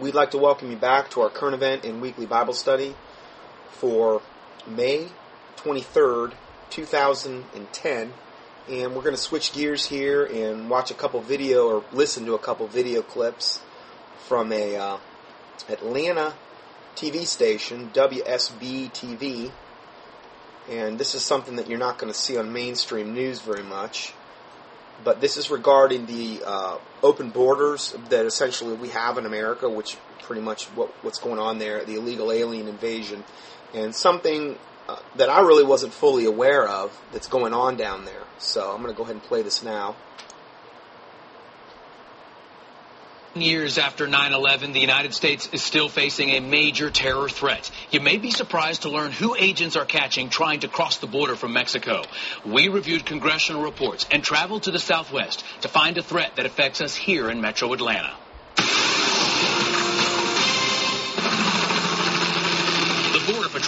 We'd like to welcome you back to our current event and weekly Bible study for May 23rd, 2010. And we're going to switch gears here and watch a couple video or listen to a couple video clips from a uh, Atlanta TV station, WSB TV. And this is something that you're not going to see on mainstream news very much but this is regarding the uh, open borders that essentially we have in America, which pretty much what, what's going on there, the illegal alien invasion, and something uh, that I really wasn't fully aware of that's going on down there. So I'm going to go ahead and play this now. Years after 9-11, the United States is still facing a major terror threat. You may be surprised to learn who agents are catching trying to cross the border from Mexico. We reviewed congressional reports and traveled to the southwest to find a threat that affects us here in metro Atlanta.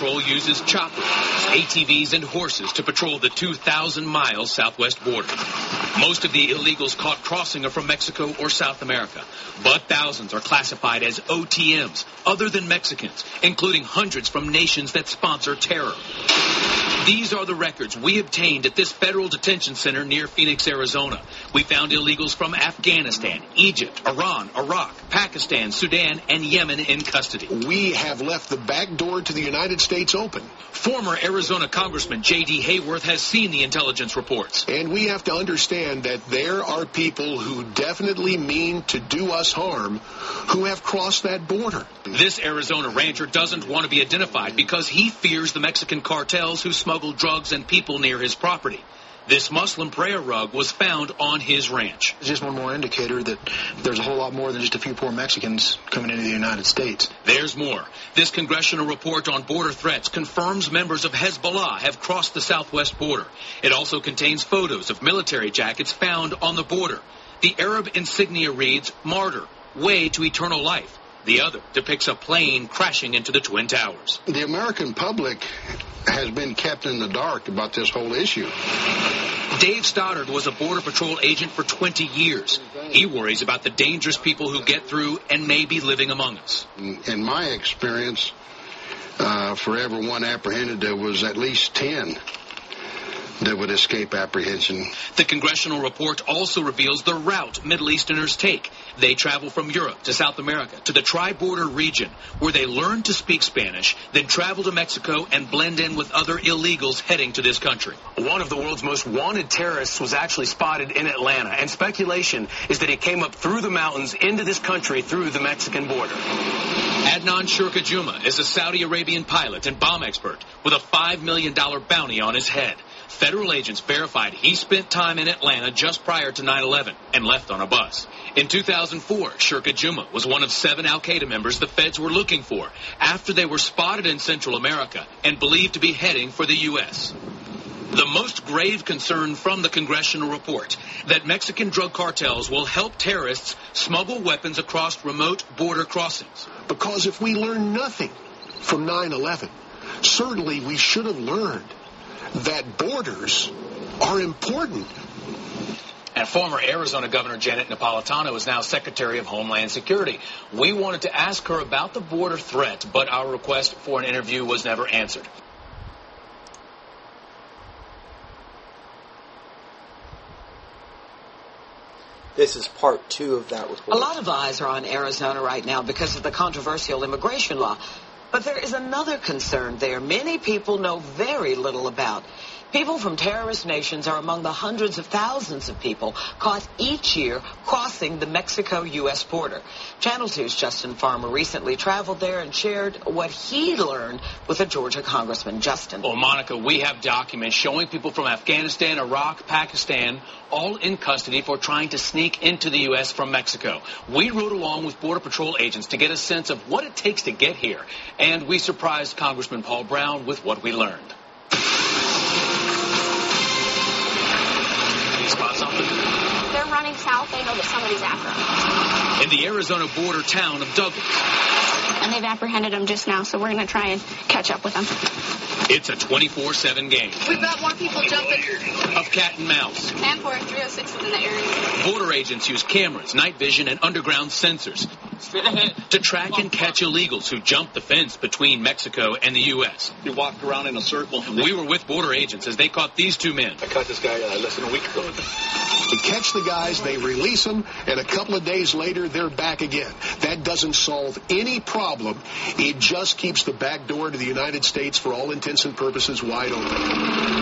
Patrol uses choppers, ATVs, and horses to patrol the 2,000 mile southwest border. Most of the illegals caught crossing are from Mexico or South America, but thousands are classified as OTMs, other than Mexicans, including hundreds from nations that sponsor terror. These are the records we obtained at this federal detention center near Phoenix, Arizona. We found illegals from Afghanistan, Egypt, Iran, Iraq, Pakistan, Sudan, and Yemen in custody. We have left the back door to the United States open. Former Arizona Congressman J.D. Hayworth has seen the intelligence reports. And we have to understand that there are people who definitely mean to do us harm who have crossed that border. This Arizona rancher doesn't want to be identified because he fears the Mexican cartels who smuggle smuggled drugs and people near his property. This Muslim prayer rug was found on his ranch. It's just one more indicator that there's a whole lot more than just a few poor Mexicans coming into the United States. There's more. This congressional report on border threats confirms members of Hezbollah have crossed the southwest border. It also contains photos of military jackets found on the border. The Arab insignia reads, Martyr, Way to Eternal Life. The other depicts a plane crashing into the Twin Towers. The American public has been kept in the dark about this whole issue. Dave Stoddard was a Border Patrol agent for 20 years. He worries about the dangerous people who get through and may be living among us. In my experience, uh, for every one apprehended, there was at least 10 that would escape apprehension. The congressional report also reveals the route Middle Easterners take. They travel from Europe to South America to the tri-border region where they learn to speak Spanish, then travel to Mexico and blend in with other illegals heading to this country. One of the world's most wanted terrorists was actually spotted in Atlanta, and speculation is that he came up through the mountains into this country through the Mexican border. Adnan Shukrijumah is a Saudi Arabian pilot and bomb expert with a $5 million bounty on his head. Federal agents verified he spent time in Atlanta just prior to 9-11 and left on a bus. In 2004, Shukrijumah was one of seven al-Qaeda members the feds were looking for after they were spotted in Central America and believed to be heading for the U.S. The most grave concern from the congressional report that Mexican drug cartels will help terrorists smuggle weapons across remote border crossings. Because if we learn nothing from 9-11, certainly we should have learned that borders are important. And former Arizona Governor Janet Napolitano is now Secretary of Homeland Security. We wanted to ask her about the border threat, but our request for an interview was never answered. This is part two of that report. A lot of eyes are on Arizona right now because of the controversial immigration law. But there is another concern there many people know very little about. People from terrorist nations are among the hundreds of thousands of people caught each year crossing the Mexico-U.S. border. Channel 2's Justin Farmer recently traveled there and shared what he learned with a Georgia congressman. Justin. Well, Monica, we have documents showing people from Afghanistan, Iraq, Pakistan, all in custody for trying to sneak into the U.S. from Mexico. We rode along with Border Patrol agents to get a sense of what it takes to get here, and we surprised Congressman Paul Broun with what we learned. They know that somebody's after them. in the Arizona border town of Douglas. And they've apprehended him just now, so we're going to try and catch up with them. It's a 24-7 game We've got more people jumping. of cat and mouse. Man for 306 is in the area. Border agents use cameras, night vision, and underground sensors to track and catch illegals who jump the fence between Mexico and the U.S. You walked around in a circle. We were with border agents as they caught these two men. I caught this guy uh, less than a week ago. They catch the guys, they release them, and a couple of days later, they're back again. That doesn't solve any problem. It just keeps the back door to the United States, for all intents and purposes, wide open.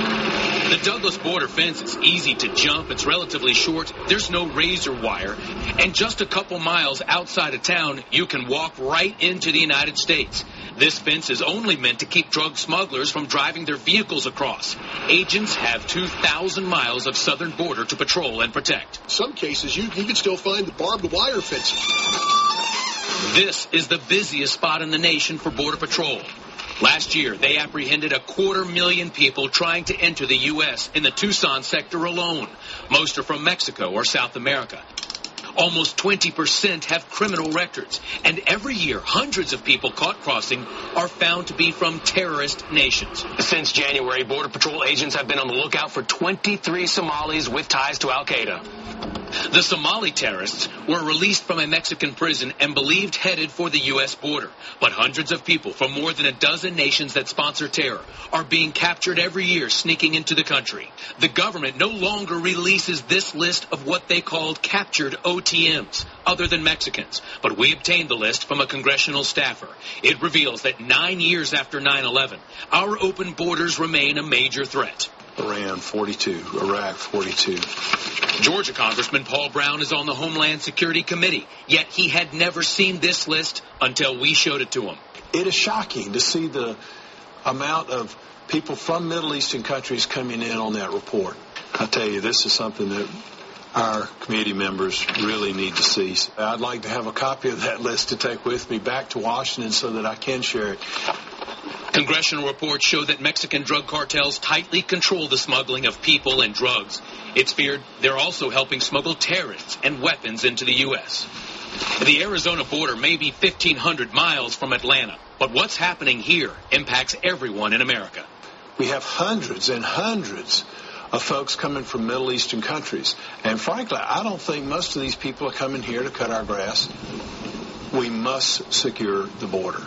The Douglas border fence is easy to jump. It's relatively short. There's no razor wire. And just a couple miles outside of town, you can walk right into the United States. This fence is only meant to keep drug smugglers from driving their vehicles across. Agents have 2,000 miles of southern border to patrol and protect. Some cases, you, you can still find the barbed wire fences. This is the busiest spot in the nation for Border Patrol. Last year, they apprehended a quarter million people trying to enter the U.S. in the Tucson sector alone. Most are from Mexico or South America. Almost 20% have criminal records. And every year, hundreds of people caught crossing are found to be from terrorist nations. Since January, Border Patrol agents have been on the lookout for 23 Somalis with ties to Al Qaeda. The Somali terrorists were released from a Mexican prison and believed headed for the U.S. border. But hundreds of people from more than a dozen nations that sponsor terror are being captured every year sneaking into the country. The government no longer releases this list of what they called captured OTMs, other than Mexicans. But we obtained the list from a congressional staffer. It reveals that nine years after 9-11, our open borders remain a major threat. Iran 42, Iraq 42. Georgia Congressman Paul Broun is on the Homeland Security Committee, yet he had never seen this list until we showed it to him. It is shocking to see the amount of people from Middle Eastern countries coming in on that report. I tell you, this is something that our committee members really need to see. I'd like to have a copy of that list to take with me back to Washington so that I can share it. Congressional reports show that Mexican drug cartels tightly control the smuggling of people and drugs. It's feared they're also helping smuggle terrorists and weapons into the U.S. The Arizona border may be 1,500 miles from Atlanta, but what's happening here impacts everyone in America. We have hundreds and hundreds of folks coming from Middle Eastern countries. And frankly, I don't think most of these people are coming here to cut our grass. We must secure the border.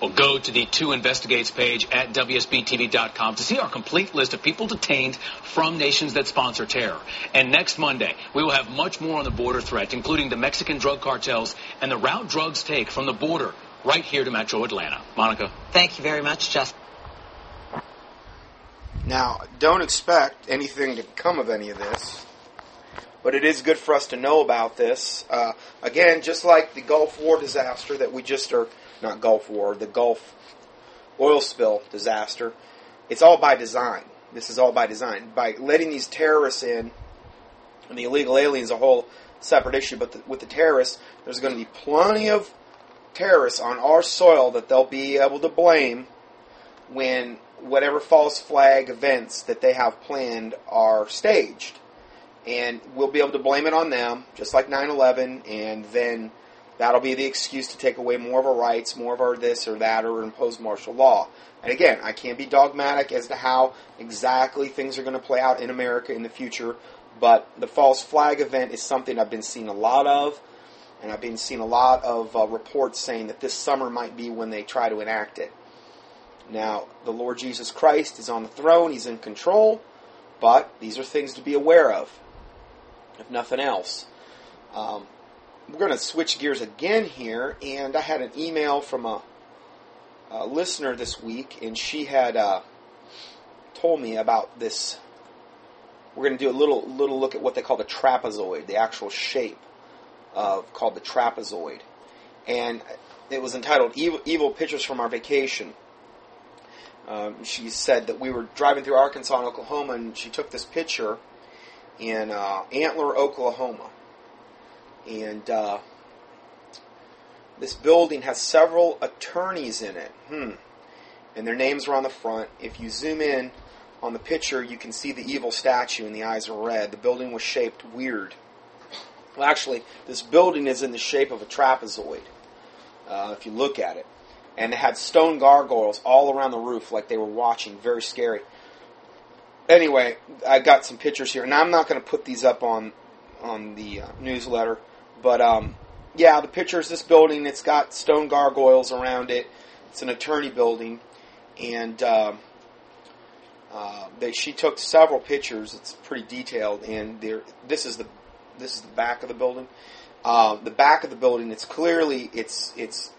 Well, go to the Two Investigates page at WSBTV.com to see our complete list of people detained from nations that sponsor terror. And next Monday, we will have much more on the border threat, including the Mexican drug cartels and the route drugs take from the border right here to Metro Atlanta. Monica. Thank you very much, Justin. Now, don't expect anything to come of any of this, but it is good for us to know about this. Uh, again, just like the Gulf War disaster that we just are, not Gulf War, the Gulf oil spill disaster, it's all by design. This is all by design. By letting these terrorists in, and the illegal aliens, a whole separate issue, but the, with the terrorists, there's going to be plenty of terrorists on our soil that they'll be able to blame when whatever false flag events that they have planned are staged. And we'll be able to blame it on them, just like 9 11, and then that'll be the excuse to take away more of our rights, more of our this or that, or impose martial law. And again, I can't be dogmatic as to how exactly things are going to play out in America in the future, but the false flag event is something I've been seeing a lot of, and I've been seeing a lot of uh, reports saying that this summer might be when they try to enact it. Now, the Lord Jesus Christ is on the throne, He's in control, but these are things to be aware of, if nothing else. Um, we're going to switch gears again here, and I had an email from a, a listener this week, and she had uh, told me about this. We're going to do a little little look at what they call the trapezoid, the actual shape of called the trapezoid, and it was entitled "Evil, Evil Pictures from Our Vacation." Um, she said that we were driving through Arkansas and Oklahoma, and she took this picture in uh, Antler, Oklahoma. And uh, this building has several attorneys in it. Hmm. And their names are on the front. If you zoom in on the picture, you can see the evil statue, and the eyes are red. The building was shaped weird. Well, actually, this building is in the shape of a trapezoid. Uh, if you look at it, and it had stone gargoyles all around the roof, like they were watching. Very scary. Anyway, I got some pictures here, and I'm not going to put these up on on the uh, newsletter, but um, yeah, the picture is This building, it's got stone gargoyles around it. It's an attorney building, and uh, uh, they, she took several pictures. It's pretty detailed, and there. This is the this is the back of the building. Uh, the back of the building, it's clearly it's it's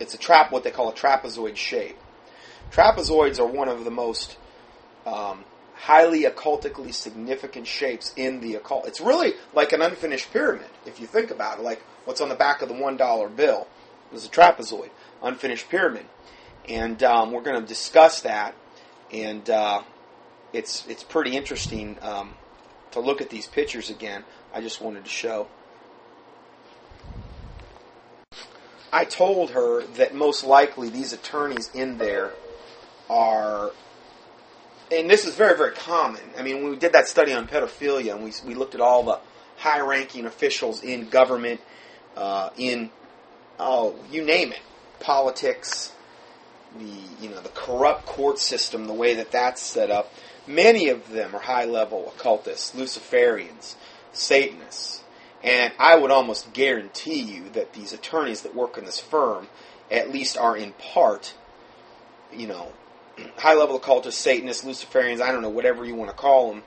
it's a trap, what they call a trapezoid shape. Trapezoids are one of the most um, highly occultically significant shapes in the occult. It's really like an unfinished pyramid, if you think about it. Like what's on the back of the one dollar bill is a trapezoid, unfinished pyramid, and um, we're going to discuss that. And uh, it's it's pretty interesting um, to look at these pictures again. I just wanted to show. I told her that most likely these attorneys in there are, and this is very, very common. I mean, when we did that study on pedophilia and we, we looked at all the high ranking officials in government, uh, in, oh, you name it, politics, the, you know, the corrupt court system, the way that that's set up, many of them are high level occultists, Luciferians, Satanists. And I would almost guarantee you that these attorneys that work in this firm at least are in part, you know, high level occultists, Satanists, Luciferians, I don't know, whatever you want to call them.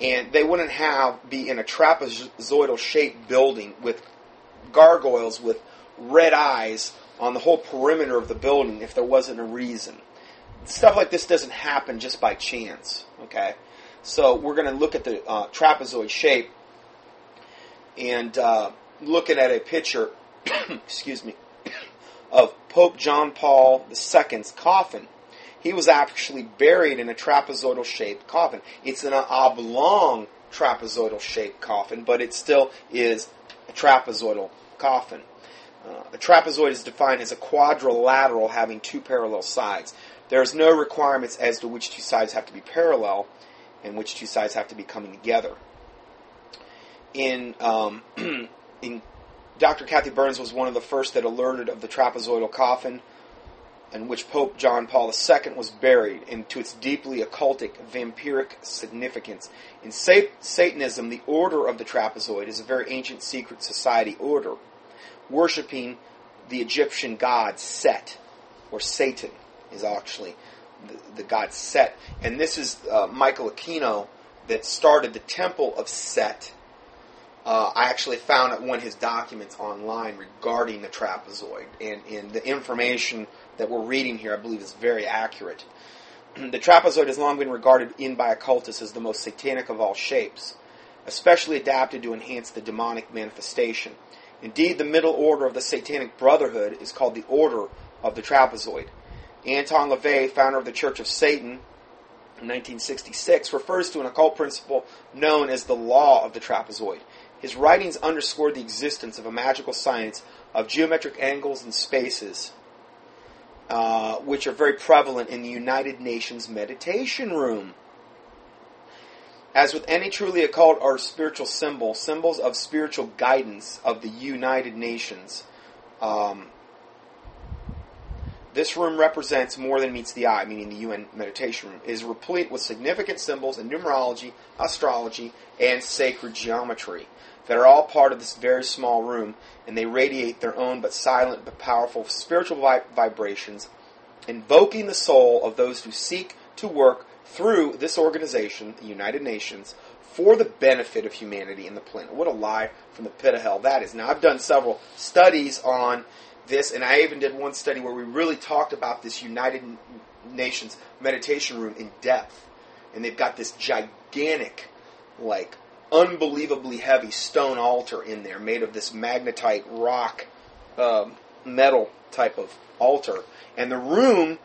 And they wouldn't have, be in a trapezoidal shaped building with gargoyles with red eyes on the whole perimeter of the building if there wasn't a reason. Stuff like this doesn't happen just by chance, okay? So we're going to look at the uh, trapezoid shape and uh, looking at a picture, excuse me, of Pope John Paul II's coffin. He was actually buried in a trapezoidal shaped coffin. It's an oblong trapezoidal shaped coffin, but it still is a trapezoidal coffin. Uh, a trapezoid is defined as a quadrilateral having two parallel sides. There's no requirements as to which two sides have to be parallel and which two sides have to be coming together in um, in Dr. Kathy Burns was one of the first that alerted of the trapezoidal coffin in which Pope John Paul II was buried into its deeply occultic vampiric significance. In Satanism, the order of the trapezoid is a very ancient secret society order, worshipping the Egyptian god Set, or Satan is actually the, the god Set. And this is uh, Michael Aquino that started the temple of Set uh, I actually found one of his documents online regarding the trapezoid, and, and the information that we're reading here, I believe, is very accurate. the trapezoid has long been regarded in by occultists as the most satanic of all shapes, especially adapted to enhance the demonic manifestation. Indeed, the middle order of the Satanic Brotherhood is called the Order of the Trapezoid. Anton LaVey, founder of the Church of Satan, in 1966, refers to an occult principle known as the Law of the Trapezoid. His writings underscored the existence of a magical science of geometric angles and spaces, uh, which are very prevalent in the United Nations meditation room. As with any truly occult or spiritual symbol, symbols of spiritual guidance of the United Nations, um, this room represents more than meets the eye, meaning the UN meditation room. Is replete with significant symbols in numerology, astrology, and sacred geometry that are all part of this very small room, and they radiate their own but silent but powerful spiritual vi- vibrations, invoking the soul of those who seek to work through this organization, the United Nations, for the benefit of humanity and the planet. What a lie from the pit of hell that is. Now, I've done several studies on this, and I even did one study where we really talked about this United Nations meditation room in depth. And they've got this gigantic, like, unbelievably heavy stone altar in there, made of this magnetite rock uh, metal type of altar. And the room,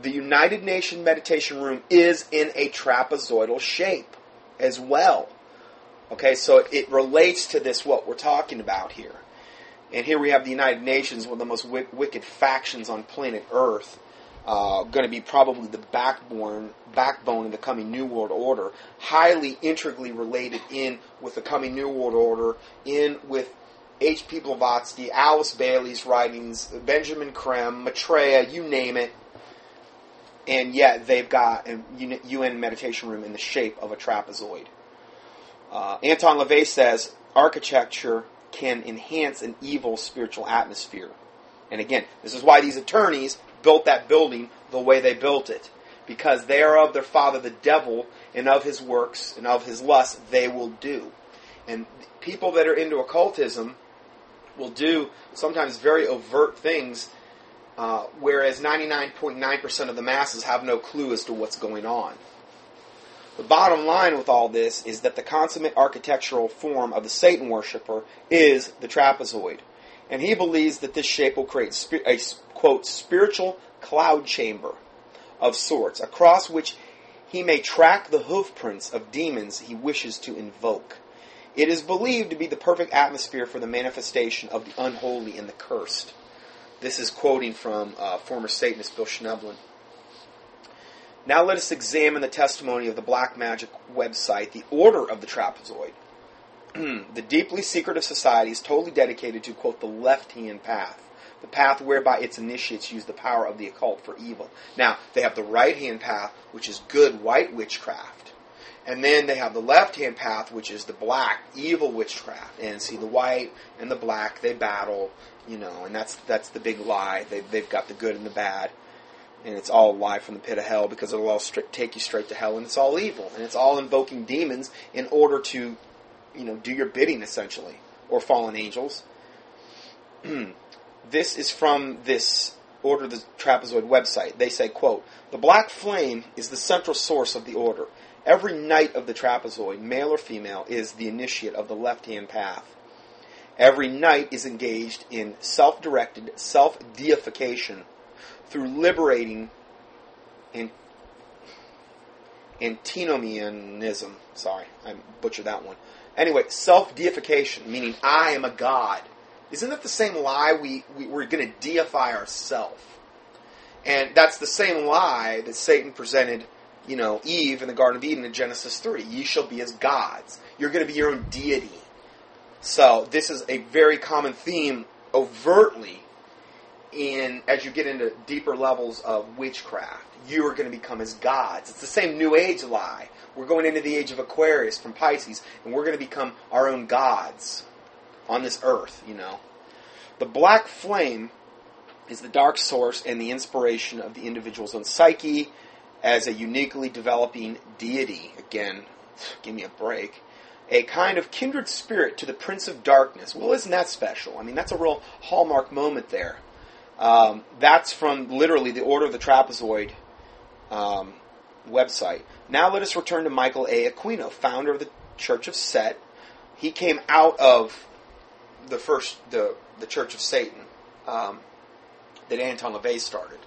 the United Nation meditation room, is in a trapezoidal shape as well. Okay, so it, it relates to this what we're talking about here. And here we have the United Nations, one of the most wicked factions on planet Earth. Uh, going to be probably the backbone backbone of the coming New World Order, highly integrally related in with the coming New World Order, in with H.P. Blavatsky, Alice Bailey's writings, Benjamin Creme, Maitreya, you name it. And yet they've got a UN meditation room in the shape of a trapezoid. Uh, Anton LaVey says architecture can enhance an evil spiritual atmosphere. And again, this is why these attorneys built that building the way they built it. Because they are of their father the devil, and of his works and of his lusts they will do. And people that are into occultism will do sometimes very overt things, uh, whereas 99.9% of the masses have no clue as to what's going on. The bottom line with all this is that the consummate architectural form of the Satan worshiper is the trapezoid. And he believes that this shape will create a, quote, spiritual cloud chamber of sorts, across which he may track the hoofprints of demons he wishes to invoke. It is believed to be the perfect atmosphere for the manifestation of the unholy and the cursed. This is quoting from uh, former Satanist Bill Schnoebelen. Now let us examine the testimony of the Black Magic website, The Order of the Trapezoid. the deeply secretive society is totally dedicated to, quote, the left hand path, the path whereby its initiates use the power of the occult for evil. Now, they have the right hand path, which is good white witchcraft. And then they have the left hand path, which is the black, evil witchcraft. And see, the white and the black, they battle, you know, and that's that's the big lie. They, they've got the good and the bad and it's all live from the pit of hell because it'll all take you straight to hell, and it's all evil, and it's all invoking demons in order to, you know, do your bidding essentially, or fallen angels. this is from this Order the Trapezoid website. They say, quote, The black flame is the central source of the order. Every knight of the trapezoid, male or female, is the initiate of the left hand path. Every knight is engaged in self directed self deification through liberating antinomianism. Sorry, I butchered that one. Anyway, self deification, meaning I am a god. Isn't that the same lie we, we we're going to deify ourselves? And that's the same lie that Satan presented, you know, Eve in the Garden of Eden in Genesis 3. Ye shall be as gods. You're going to be your own deity. So this is a very common theme overtly in as you get into deeper levels of witchcraft, you are going to become as gods. It's the same New Age lie. We're going into the age of Aquarius from Pisces, and we're going to become our own gods on this earth. You know, the black flame is the dark source and the inspiration of the individual's own psyche as a uniquely developing deity. Again, give me a break. A kind of kindred spirit to the Prince of Darkness. Well, isn't that special? I mean, that's a real hallmark moment there. Um, that's from literally the Order of the Trapezoid um, website. Now let us return to Michael A. Aquino, founder of the Church of Set. He came out of the first the the Church of Satan um, that Anton LaVey started.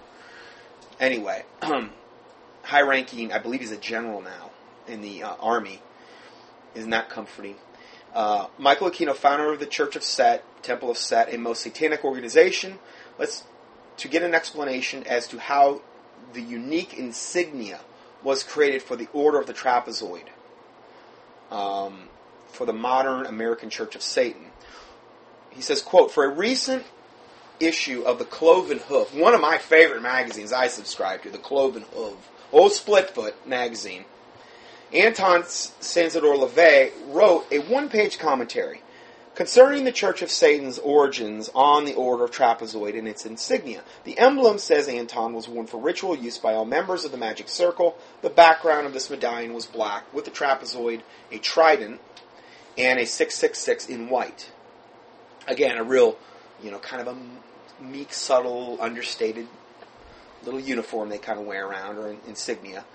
Anyway, high ranking, I believe he's a general now in the uh, army. Isn't that comforting? Uh, Michael Aquino, founder of the Church of Set, Temple of Set, a most satanic organization let's to get an explanation as to how the unique insignia was created for the Order of the Trapezoid um, for the modern American Church of Satan. He says, quote, for a recent issue of the Cloven Hoof, one of my favorite magazines I subscribe to, the Cloven Hoof, old Splitfoot magazine, Anton Szandor LaVey wrote a one-page commentary Concerning the Church of Satan's origins on the order of trapezoid and its insignia, the emblem, says Anton, was worn for ritual use by all members of the magic circle. The background of this medallion was black, with the trapezoid, a trident, and a 666 in white. Again, a real, you know, kind of a meek, subtle, understated little uniform they kind of wear around, or insignia.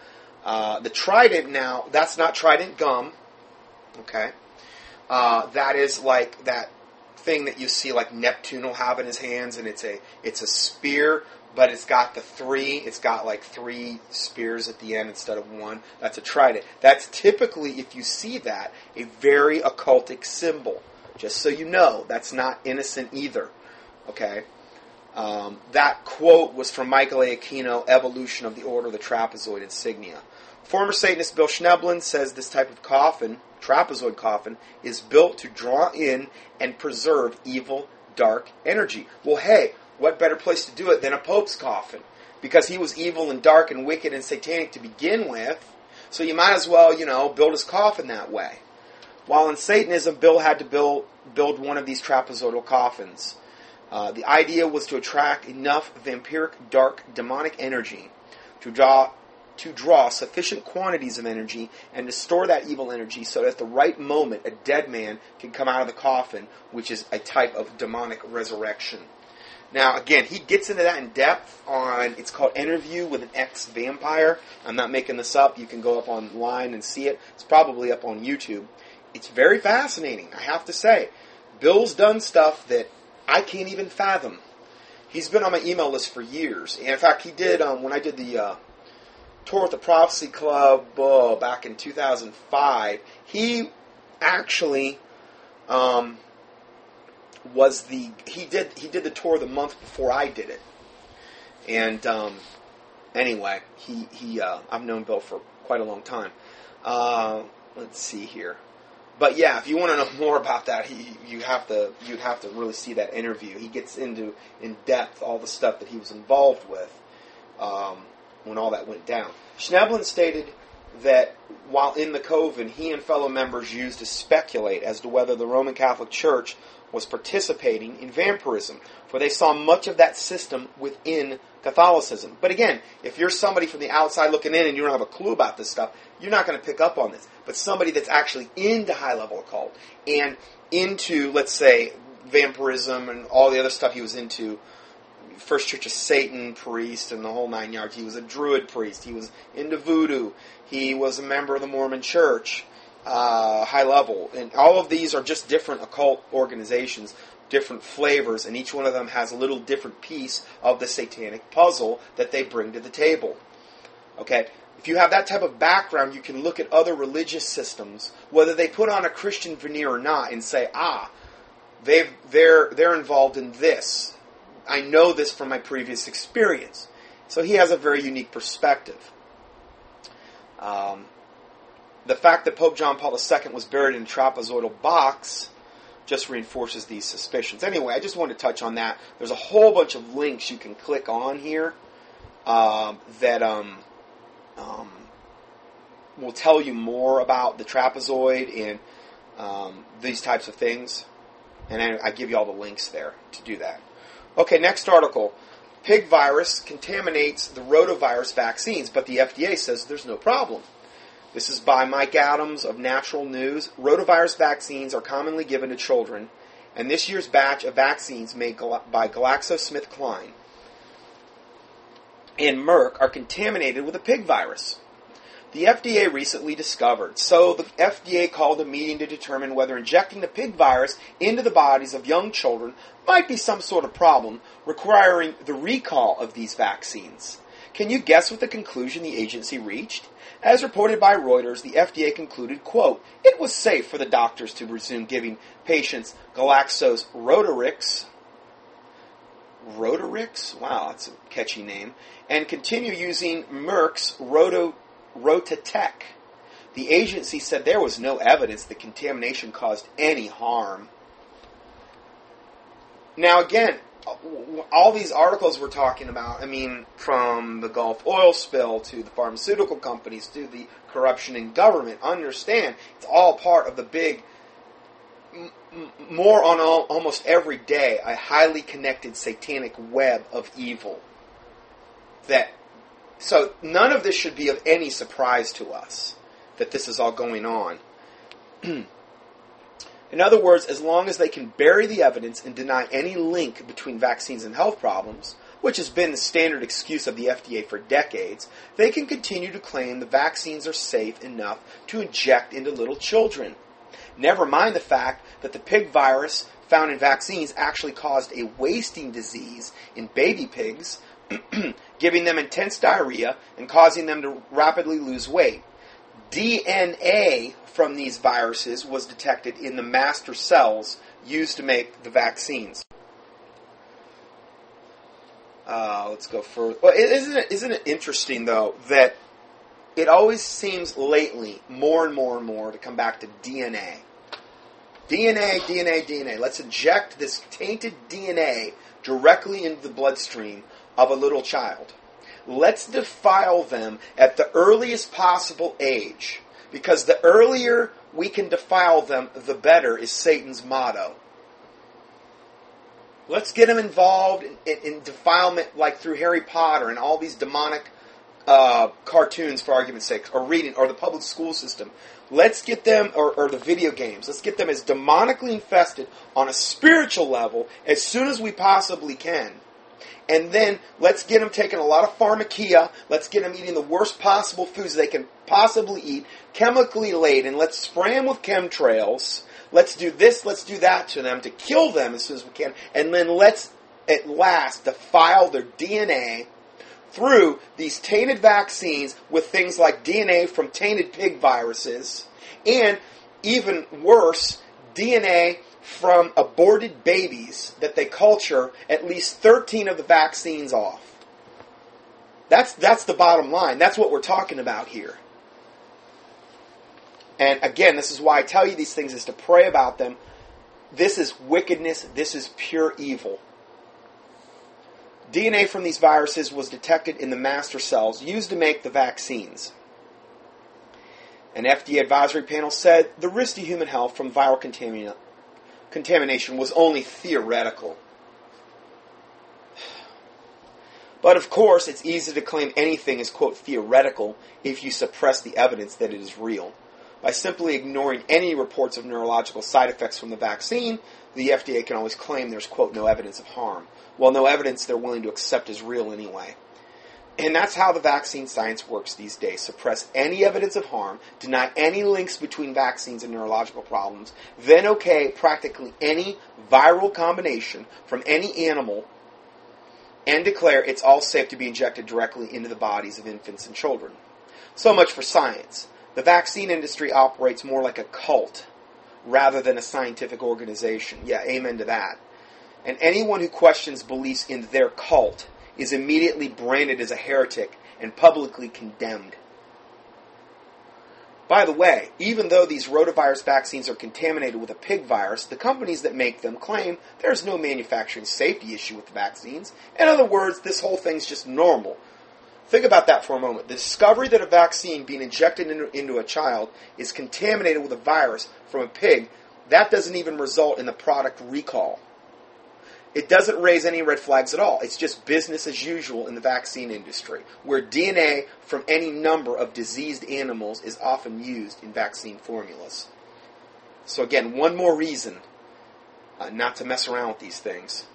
Uh, the trident now, that's not trident gum, okay? Uh, that is like that thing that you see like Neptune will have in his hands, and it's a it's a spear, but it's got the three. It's got like three spears at the end instead of one. That's a trident. That's typically, if you see that, a very occultic symbol. Just so you know, that's not innocent either. Okay. Um, that quote was from Michael A. Aquino, Evolution of the Order of the Trapezoid Insignia. Former Satanist Bill Schnoebelen says this type of coffin, trapezoid coffin, is built to draw in and preserve evil, dark energy. Well, hey, what better place to do it than a Pope's coffin? Because he was evil and dark and wicked and satanic to begin with, so you might as well, you know, build his coffin that way. While in Satanism, Bill had to build, build one of these trapezoidal coffins. Uh, the idea was to attract enough vampiric, dark, demonic energy to draw to draw sufficient quantities of energy and to store that evil energy so that at the right moment a dead man can come out of the coffin, which is a type of demonic resurrection. Now, again, he gets into that in depth on, it's called Interview with an Ex Vampire. I'm not making this up. You can go up online and see it. It's probably up on YouTube. It's very fascinating, I have to say. Bill's done stuff that I can't even fathom. He's been on my email list for years. And in fact, he did, um, when I did the uh, tour with the Prophecy Club back in 2005, he actually um, was the he did he did the tour the month before I did it, and um, anyway, he he uh, I've known Bill for quite a long time. Uh, let's see here, but yeah, if you want to know more about that, he you have to you'd have to really see that interview. He gets into in depth all the stuff that he was involved with um, when all that went down. Schnoebelen stated that while in the coven, he and fellow members used to speculate as to whether the Roman Catholic Church was participating in vampirism, for they saw much of that system within Catholicism. But again, if you're somebody from the outside looking in and you don't have a clue about this stuff, you're not going to pick up on this. But somebody that's actually into high level occult and into, let's say, vampirism and all the other stuff he was into, First Church of Satan priest and the whole nine yards. He was a Druid priest. He was into voodoo. He was a member of the Mormon Church uh, high level. And all of these are just different occult organizations, different flavors, and each one of them has a little different piece of the satanic puzzle that they bring to the table. Okay? If you have that type of background, you can look at other religious systems, whether they put on a Christian veneer or not, and say, ah, they've, they're, they're involved in this. I know this from my previous experience. So he has a very unique perspective. Um, the fact that Pope John Paul II was buried in a trapezoidal box just reinforces these suspicions. Anyway, I just wanted to touch on that. There's a whole bunch of links you can click on here um, that um, um, will tell you more about the trapezoid and um, these types of things. And I, I give you all the links there to do that. Okay, next article. Pig virus contaminates the rotavirus vaccines, but the FDA says there's no problem. This is by Mike Adams of Natural News. Rotavirus vaccines are commonly given to children, and this year's batch of vaccines made by GlaxoSmithKline and Merck are contaminated with a pig virus. The FDA recently discovered, so the FDA called a meeting to determine whether injecting the pig virus into the bodies of young children might be some sort of problem, requiring the recall of these vaccines. Can you guess what the conclusion the agency reached? As reported by Reuters, the FDA concluded, quote, it was safe for the doctors to resume giving patients Glaxo's Rotarix, Rotarix? Wow, that's a catchy name. And continue using Merck's Roto, RotaTeq. The agency said there was no evidence that contamination caused any harm. Now, again, all these articles we're talking about, I mean, from the Gulf oil spill to the pharmaceutical companies to the corruption in government, understand it's all part of the big, m- more on all, almost every day, a highly connected satanic web of evil. That so none of this should be of any surprise to us that this is all going on. In other words, as long as they can bury the evidence and deny any link between vaccines and health problems, which has been the standard excuse of the FDA for decades, they can continue to claim the vaccines are safe enough to inject into little children. Never mind the fact that the pig virus found in vaccines actually caused a wasting disease in baby pigs, giving them intense diarrhea and causing them to rapidly lose weight. DNA from these viruses was detected in the master cells used to make the vaccines. Uh, let's go further. Well, is isn't it isn't it interesting though that it always seems lately more and more and more to come back to DNA. DNA, DNA, DNA. Let's inject this tainted DNA directly into the bloodstream of a little child. Let's defile them at the earliest possible age. Because the earlier we can defile them, the better is Satan's motto. Let's get them involved in, in, in defilement like through Harry Potter and all these demonic uh, cartoons, for argument's sake, or reading, or the public school system. Let's get them, or, or the video games, let's get them as demonically infested on a spiritual level as soon as we possibly can. And then let's get them taking a lot of pharmakia. Let's get them eating the worst possible foods they can possibly eat, chemically laden. Let's spray them with chemtrails. Let's do this, let's do that to them to kill them as soon as we can. And then let's at last defile their DNA through these tainted vaccines with things like DNA from tainted pig viruses and even worse, DNA from aborted babies that they culture at least 13 of the vaccines off. That's, that's the bottom line. That's what we're talking about here. And again, this is why I tell you these things is to pray about them. This is wickedness. This is pure evil. DNA from these viruses was detected in the master cells used to make the vaccines. An FDA advisory panel said the risk to human health from viral contamina- contamination was only theoretical. But of course, it's easy to claim anything is, quote, theoretical if you suppress the evidence that it is real. By simply ignoring any reports of neurological side effects from the vaccine, the FDA can always claim there's, quote, no evidence of harm. Well, no evidence they're willing to accept as real anyway. And that's how the vaccine science works these days. Suppress any evidence of harm, deny any links between vaccines and neurological problems, then okay practically any viral combination from any animal, and declare it's all safe to be injected directly into the bodies of infants and children. So much for science. The vaccine industry operates more like a cult rather than a scientific organization. Yeah, amen to that. And anyone who questions beliefs in their cult is immediately branded as a heretic and publicly condemned. By the way, even though these rotavirus vaccines are contaminated with a pig virus, the companies that make them claim there's no manufacturing safety issue with the vaccines. In other words, this whole thing's just normal. Think about that for a moment. The discovery that a vaccine being injected into, into a child is contaminated with a virus from a pig, that doesn't even result in the product recall. It doesn't raise any red flags at all. It's just business as usual in the vaccine industry, where DNA from any number of diseased animals is often used in vaccine formulas. So, again, one more reason uh, not to mess around with these things.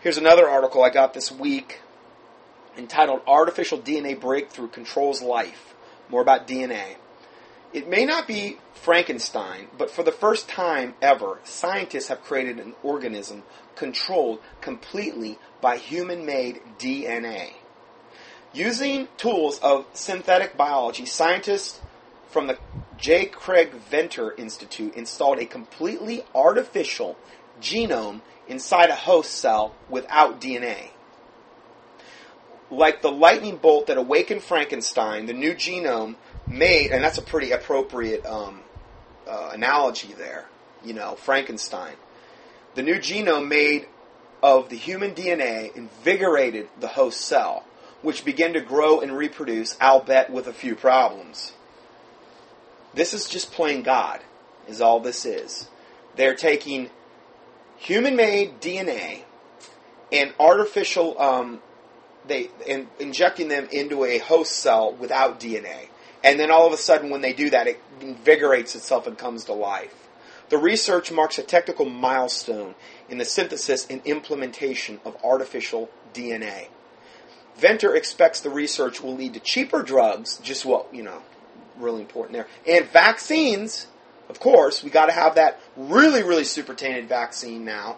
Here's another article I got this week entitled Artificial DNA Breakthrough Controls Life. More about DNA. It may not be Frankenstein, but for the first time ever, scientists have created an organism controlled completely by human made DNA. Using tools of synthetic biology, scientists from the J. Craig Venter Institute installed a completely artificial genome inside a host cell without DNA. Like the lightning bolt that awakened Frankenstein, the new genome made, and that's a pretty appropriate um, uh, analogy there, you know, Frankenstein. The new genome made of the human DNA invigorated the host cell, which began to grow and reproduce, albeit with a few problems. This is just plain God, is all this is. They're taking human made DNA and artificial, um, they, and injecting them into a host cell without DNA. And then all of a sudden, when they do that, it invigorates itself and comes to life. The research marks a technical milestone in the synthesis and implementation of artificial DNA. Venter expects the research will lead to cheaper drugs, just what, you know, really important there, and vaccines. Of course, we got to have that really, really super tainted vaccine now.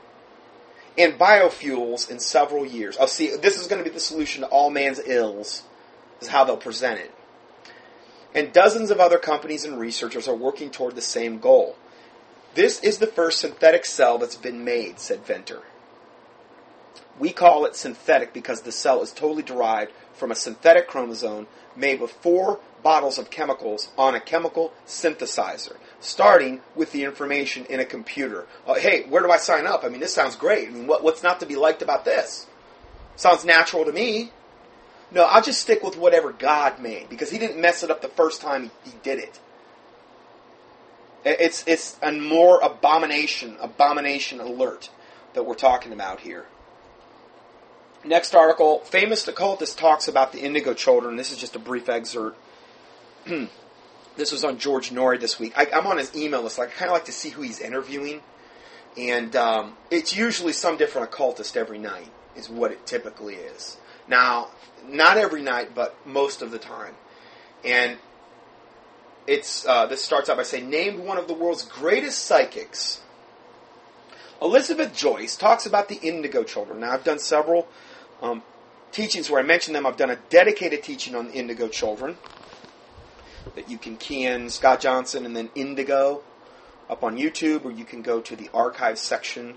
And biofuels in several years. Oh, see, this is going to be the solution to all man's ills, is how they'll present it. And dozens of other companies and researchers are working toward the same goal. This is the first synthetic cell that's been made, said Venter. We call it synthetic because the cell is totally derived from a synthetic chromosome made with four bottles of chemicals on a chemical synthesizer, starting with the information in a computer. Uh, hey, where do I sign up? I mean, this sounds great. I mean, what, what's not to be liked about this? Sounds natural to me. No, I'll just stick with whatever God made because He didn't mess it up the first time He, he did it. It's it's a more abomination, abomination alert that we're talking about here. Next article, famous occultist talks about the indigo children. This is just a brief excerpt. this was on George Noory this week. I, am on his email list. Like, I kind of like to see who he's interviewing, and um, it's usually some different occultist every night. Is what it typically is. Now, not every night, but most of the time. And it's uh, this starts out by saying, named one of the world's greatest psychics. Elizabeth Joyce talks about the indigo children. Now, I've done several um, teachings where I mention them. I've done a dedicated teaching on the indigo children that you can key in Scott Johnson and then indigo up on YouTube, or you can go to the archives section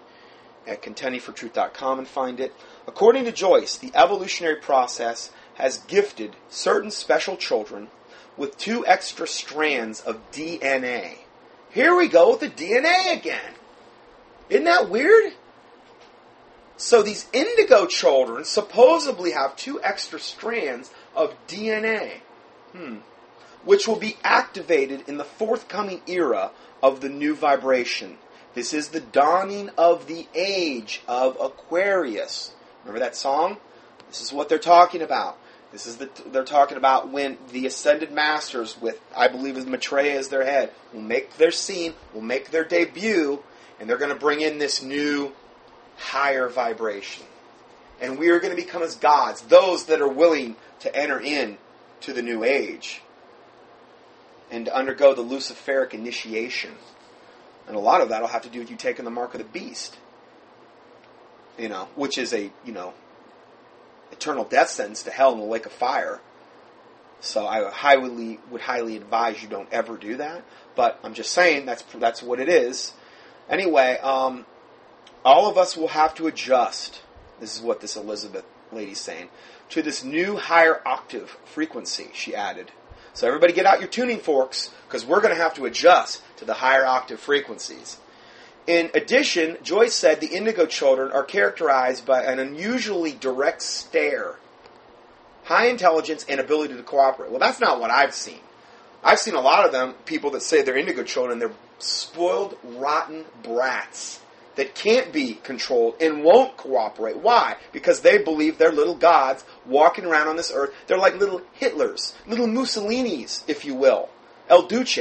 at contendingfortruth.com and find it. According to Joyce, the evolutionary process has gifted certain special children with two extra strands of DNA. Here we go with the DNA again. Isn't that weird? So these indigo children supposedly have two extra strands of DNA. Hmm. Which will be activated in the forthcoming era of the new vibration. This is the dawning of the age of Aquarius. Remember that song? This is what they're talking about. This is the they're talking about when the ascended masters, with I believe as Maitreya as their head, will make their scene, will make their debut, and they're going to bring in this new higher vibration. And we are going to become as gods, those that are willing to enter in to the new age and to undergo the Luciferic initiation. And a lot of that will have to do with you taking the mark of the beast. You know, which is a, you know, eternal death sentence to hell in the lake of fire. So I highly would highly advise you don't ever do that. But I'm just saying that's that's what it is. Anyway, um, all of us will have to adjust. This is what this Elizabeth lady's saying to this new higher octave frequency. She added. So everybody get out your tuning forks because we're going to have to adjust to the higher octave frequencies. In addition, Joyce said the indigo children are characterized by an unusually direct stare, high intelligence, and ability to cooperate. Well, that's not what I've seen. I've seen a lot of them, people that say they're indigo children, they're spoiled, rotten brats that can't be controlled and won't cooperate. Why? Because they believe they're little gods walking around on this earth. They're like little Hitlers, little Mussolinis, if you will. El Duce.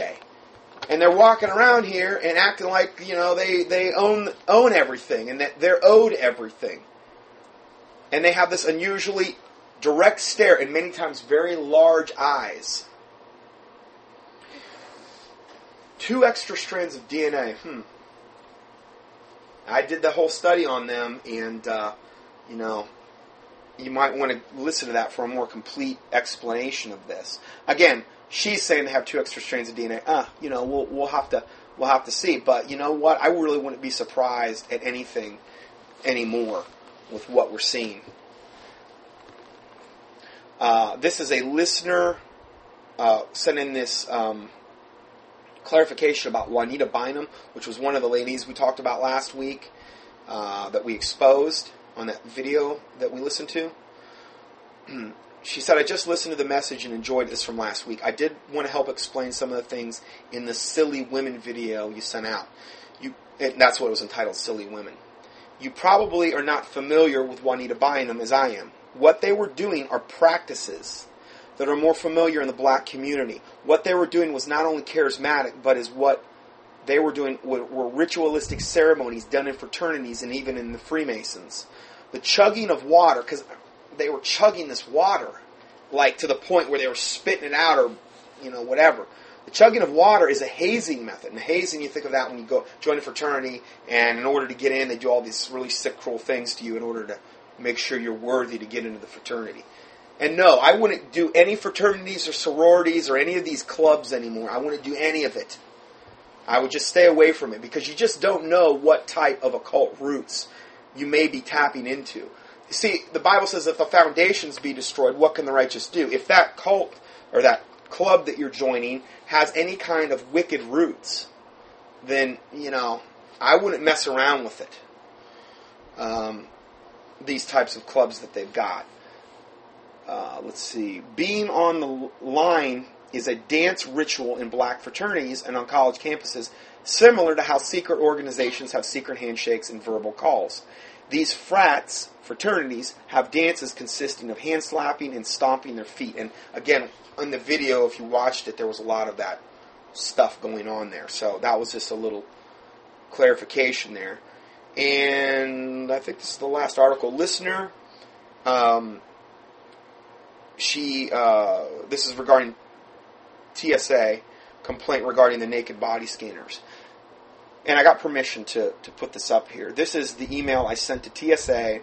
And they're walking around here and acting like, you know, they, they own own everything and that they're owed everything. And they have this unusually direct stare and many times very large eyes. Two extra strands of DNA. Hmm. I did the whole study on them, and uh, you know, you might want to listen to that for a more complete explanation of this. Again, she's saying they have two extra strands of DNA. Uh, you know, we'll we'll have to we'll have to see. But you know what? I really wouldn't be surprised at anything anymore with what we're seeing. Uh, this is a listener uh, sending this um, clarification about Juanita Bynum, which was one of the ladies we talked about last week uh, that we exposed on that video that we listened to. she said, I just listened to the message and enjoyed this from last week. I did want to help explain some of the things in the Silly Women video you sent out. You, that's what it was entitled, Silly Women. You probably are not familiar with Juanita Bynum as I am. What they were doing are practices that are more familiar in the black community. What they were doing was not only charismatic, but is what they were doing were ritualistic ceremonies done in fraternities and even in the Freemasons. The chugging of water, because they were chugging this water, like to the point where they were spitting it out or, you know, whatever. The chugging of water is a hazing method. And the hazing, you think of that when you go join a fraternity, and in order to get in, they do all these really sick, cruel things to you in order to make sure you're worthy to get into the fraternity. And no, I wouldn't do any fraternities or sororities or any of these clubs anymore. I wouldn't do any of it. I would just stay away from it because you just don't know what type of occult roots you may be tapping into. See, the Bible says if the foundations be destroyed, what can the righteous do? If that cult or that club that you're joining has any kind of wicked roots, then, you know, I wouldn't mess around with it. Um, these types of clubs that they've got. Uh, let's see. Being on the line is a dance ritual in black fraternities and on college campuses, similar to how secret organizations have secret handshakes and verbal calls. These frats, fraternities, have dances consisting of hand slapping and stomping their feet. And again, in the video, if you watched it, there was a lot of that stuff going on there. So that was just a little clarification there. And I think this is the last article. Listener, um, she, uh, this is regarding TSA complaint regarding the naked body scanners. And I got permission to, to put this up here. This is the email I sent to TSA,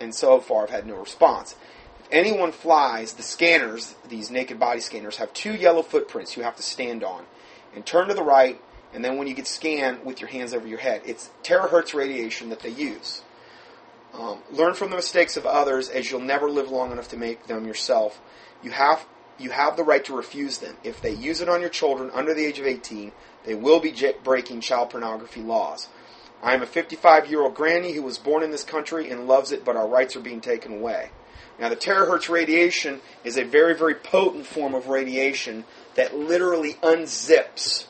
and so far I've had no response. If anyone flies, the scanners, these naked body scanners, have two yellow footprints you have to stand on and turn to the right, and then when you get scanned with your hands over your head, it's terahertz radiation that they use. Um, learn from the mistakes of others, as you'll never live long enough to make them yourself. You have you have the right to refuse them. If they use it on your children under the age of 18, they will be breaking child pornography laws. I am a 55 year old granny who was born in this country and loves it, but our rights are being taken away. Now, the terahertz radiation is a very, very potent form of radiation that literally unzips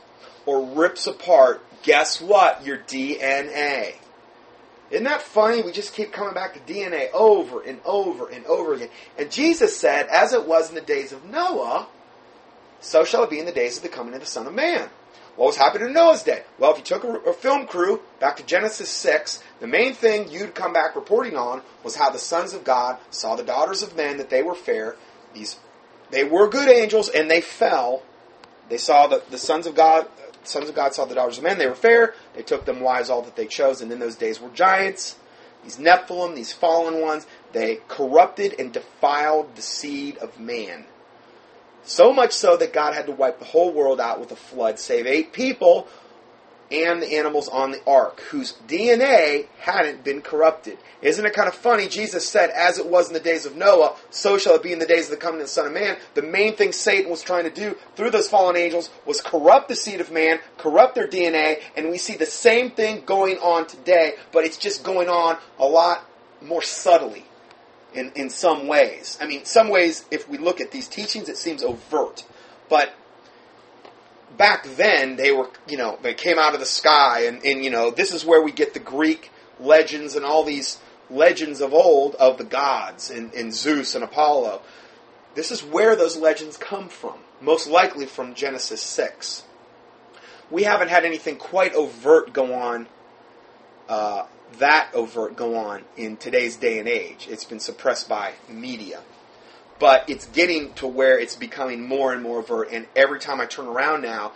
or rips apart, guess what? Your DNA. Isn't that funny? We just keep coming back to DNA over and over and over again. And Jesus said, as it was in the days of Noah, so shall it be in the days of the coming of the Son of Man. What was happening in Noah's day? Well, if you took a, a, film crew back to Genesis 6, the main thing you'd come back reporting on was how the sons of God saw the daughters of men, that they were fair. These, they were good angels, and they fell. They saw that the sons of God sons of God saw the daughters of men. They were fair. They took them wives, all that they chose. And in those days were giants, these Nephilim, these fallen ones. They corrupted and defiled the seed of man. So much so that God had to wipe the whole world out with a flood, save eight people and the animals on the ark, whose DNA hadn't been corrupted. Isn't it kind of funny? Jesus said, As it was in the days of Noah, so shall it be in the days of the coming of the Son of Man. The main thing Satan was trying to do through those fallen angels was corrupt the seed of man, corrupt their DNA, and we see the same thing going on today, but it's just going on a lot more subtly in, in some ways. I mean, some ways, if we look at these teachings, it seems overt. But back then they were, you know, they came out of the sky, and, and you know, this is where we get the Greek legends and all these legends of old of the gods and, and Zeus and Apollo. This is where those legends come from, most likely from Genesis 6. We haven't had anything quite overt go on, uh, that overt go on in today's day and age. It's been suppressed by media but it's getting to where it's becoming more and more overt. And every time I turn around now,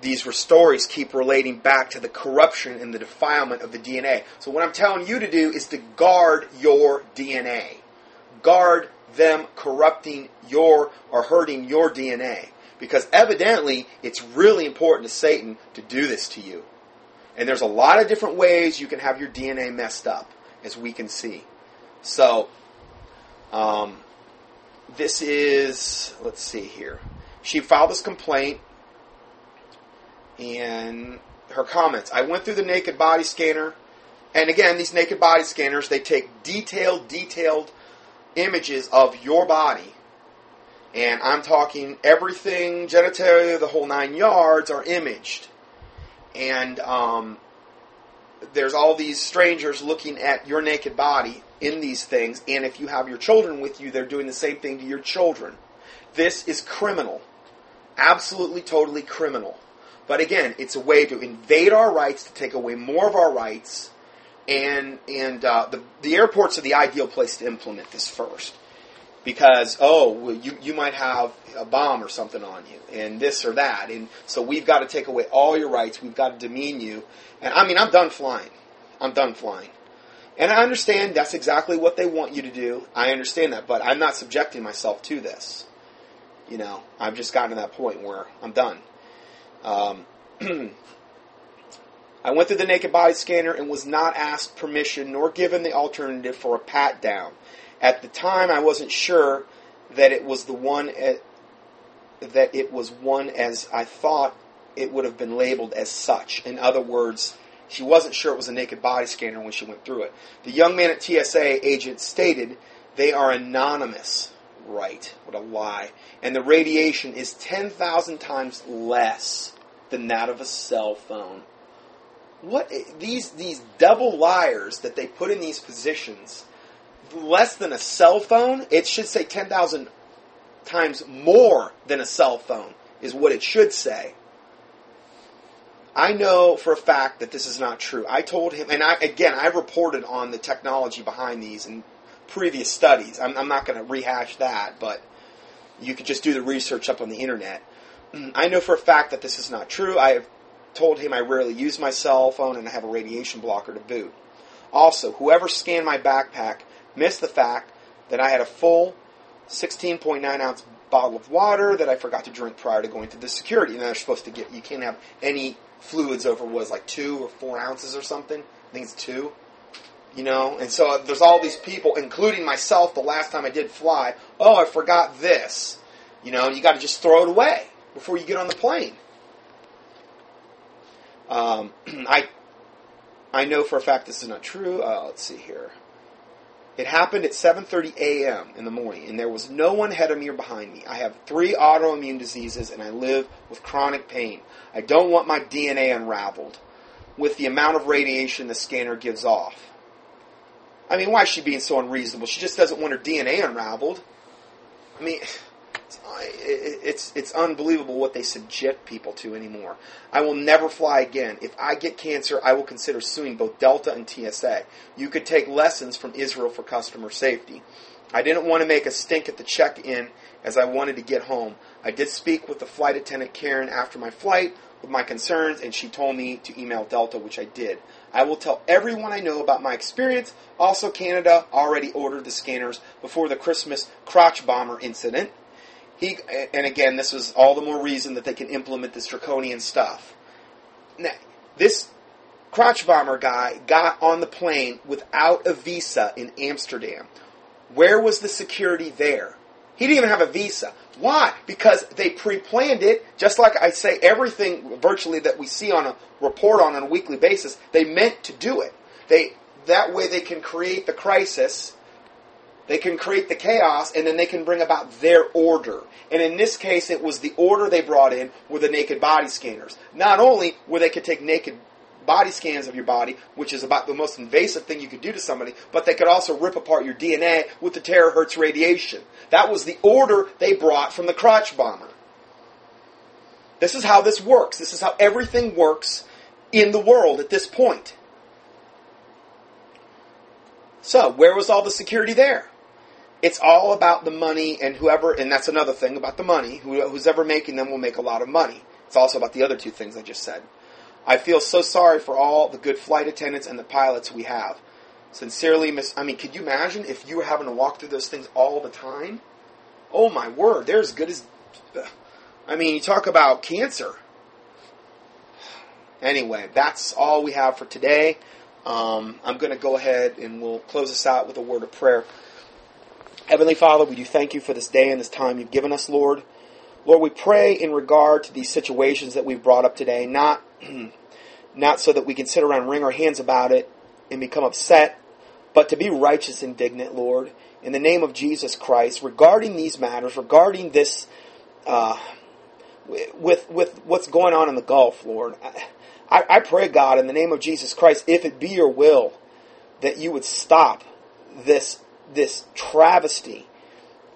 these stories keep relating back to the corruption and the defilement of the DNA. So what I'm telling you to do is to guard your DNA. Guard them corrupting your or hurting your DNA. Because evidently it's really important to Satan to do this to you. And there's a lot of different ways you can have your DNA messed up, as we can see. So, um, this is, let's see here. She filed this complaint and her comments. I went through the naked body scanner. And again, these naked body scanners, they take detailed, detailed images of your body. And I'm talking everything, genitalia, the whole nine yards are imaged. And um, there's all these strangers looking at your naked body in these things, and if you have your children with you, they're doing the same thing to your children. This is criminal. Absolutely, totally criminal. But again, it's a way to invade our rights, to take away more of our rights, and and uh, the the airports are the ideal place to implement this first, because oh, well, you you might have a bomb or something on you, and this or that, and so we've got to take away all your rights. We've got to demean you, and I mean, I'm done flying. I'm done flying. And I understand that's exactly what they want you to do. I understand that, but I'm not subjecting myself to this. You know, I've just gotten to that point where I'm done. Um, I went through the naked body scanner and was not asked permission nor given the alternative for a pat down. At the time, I wasn't sure that it was the one at, that it was one as I thought it would have been labeled as such. In other words, she wasn't sure it was a naked body scanner when she went through it. The young man at TSA agent stated they are anonymous. Right, what a lie. And the radiation is 10,000 times less than that of a cell phone. What these these double liars that they put in these positions, less than a cell phone, it should say 10,000 times more than a cell phone is what it should say. I know for a fact that this is not true. I told him, and I again, I reported on the technology behind these in previous studies. I'm, I'm not going to rehash that, but you could just do the research up on the internet. I know for a fact that this is not true. I have told him I rarely use my cell phone and I have a radiation blocker to boot. Also, whoever scanned my backpack missed the fact that I had a full 16.9 ounce bottle of water that I forgot to drink prior to going to the security. And they're supposed to get, you can't have any fluids over was like two or four ounces or something. I think it's two. You know, and so there's all these people, including myself. The last time I did fly, oh, I forgot this. You know, you got to just throw it away before you get on the plane. Um, I I know for a fact this is not true. Uh, let's see here. It happened at 7:30 a.m. in the morning, and there was no one ahead of me or behind me. I have three autoimmune diseases, and I live with chronic pain. I don't want my DNA unraveled with the amount of radiation the scanner gives off. I mean, why is she being so unreasonable? She just doesn't want her DNA unraveled. I mean, it's it's unbelievable what they subject people to anymore. I will never fly again. If I get cancer, I will consider suing both Delta and TSA. You could take lessons from Israel for customer safety. I didn't want to make a stink at the check-in as I wanted to get home. I did speak with the flight attendant Karen after my flight with my concerns, and she told me to email Delta, which I did. I will tell everyone I know about my experience. Also, Canada already ordered the scanners before the Christmas crotch bomber incident. He and again, this was all the more reason that they can implement this draconian stuff. Now, this crotch bomber guy got on the plane without a visa in Amsterdam. Where was the security there? He didn't even have a visa. Why? Because they pre-planned it, just like I say everything virtually that we see on a report on on a weekly basis, they meant to do it. They that way they can create the crisis they can create the chaos and then they can bring about their order. And in this case, it was the order they brought in were the naked body scanners. Not only where they could take naked body scans of your body, which is about the most invasive thing you could do to somebody, but they could also rip apart your DNA with the terahertz radiation. That was the order they brought from the crotch bomber. This is how this works. This is how everything works in the world at this point. So, where was all the security there? It's all about the money and whoever, and that's another thing about the money. Who, who's ever making them will make a lot of money. It's also about the other two things I just said. I feel so sorry for all the good flight attendants and the pilots we have. Sincerely, Miss. I mean, could you imagine if you were having to walk through those things all the time? Oh my word, they're as good as. I mean, you talk about cancer. Anyway, that's all we have for today. Um, I'm going to go ahead and we'll close this out with a word of prayer. Heavenly Father, we do thank you for this day and this time you've given us, Lord. Lord, we pray in regard to these situations that we've brought up today, not, not so that we can sit around and wring our hands about it and become upset, but to be righteous and indignant, Lord, in the name of Jesus Christ, regarding these matters, regarding this, uh, with, with what's going on in the Gulf, Lord. I, I pray, God, in the name of Jesus Christ, if it be your will, that you would stop this this travesty,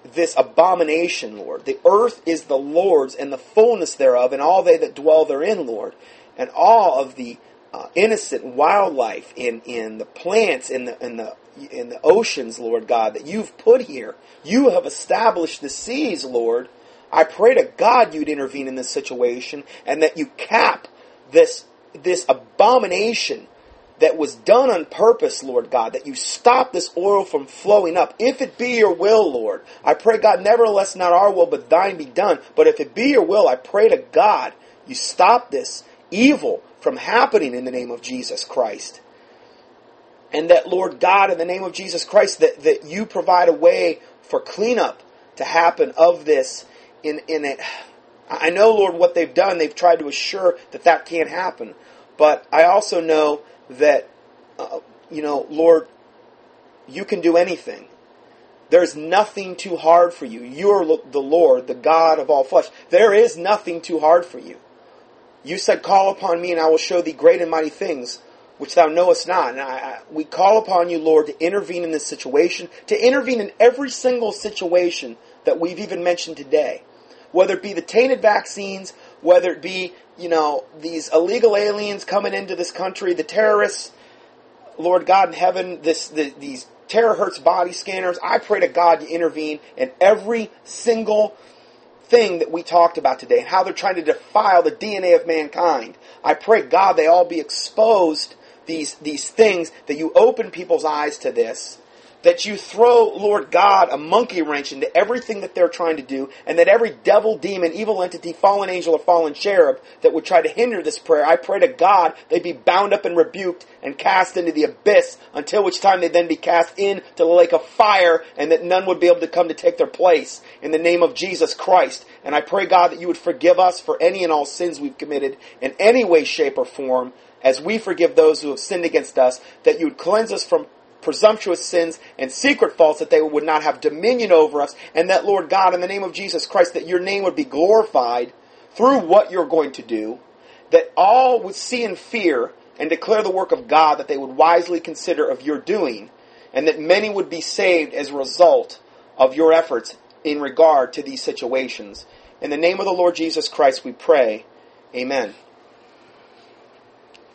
this abomination, Lord. The earth is the Lord's and the fullness thereof, and all they that dwell therein, Lord. And all of the uh, innocent wildlife in, in the plants, in the, in, the, in the oceans, Lord God, that you've put here. You have established the seas, Lord. I pray to God you'd intervene in this situation and that you cap this, this abomination that was done on purpose, Lord God, that you stop this oil from flowing up. If it be your will, Lord, I pray, God, nevertheless, not our will, but thine be done. But if it be your will, I pray to God, you stop this evil from happening in the name of Jesus Christ. And that, Lord God, in the name of Jesus Christ, that, that you provide a way for cleanup to happen of this in, in it. I know, Lord, what they've done. They've tried to assure that that can't happen. But I also know that, uh, you know, Lord, you can do anything. There's nothing too hard for you. You're the Lord, the God of all flesh. There is nothing too hard for you. You said, Call upon me, and I will show thee great and mighty things which thou knowest not. And I, I, we call upon you, Lord, to intervene in this situation, to intervene in every single situation that we've even mentioned today. Whether it be the tainted vaccines, whether it be, you know, these illegal aliens coming into this country, the terrorists, Lord God in heaven, this, the, these terahertz body scanners. I pray to God to intervene in every single thing that we talked about today and how they're trying to defile the DNA of mankind. I pray God they all be exposed these these things that you open people's eyes to this that you throw, Lord God, a monkey wrench into everything that they're trying to do, and that every devil, demon, evil entity, fallen angel, or fallen cherub that would try to hinder this prayer, I pray to God they be bound up and rebuked and cast into the abyss, until which time they then be cast into the lake of fire, and that none would be able to come to take their place in the name of Jesus Christ. And I pray, God, that you would forgive us for any and all sins we've committed in any way, shape, or form, as we forgive those who have sinned against us, that you would cleanse us from presumptuous sins and secret faults that they would not have dominion over us and that lord god in the name of jesus christ that your name would be glorified through what you're going to do that all would see and fear and declare the work of god that they would wisely consider of your doing and that many would be saved as a result of your efforts in regard to these situations. In the name of the lord jesus christ we pray. Amen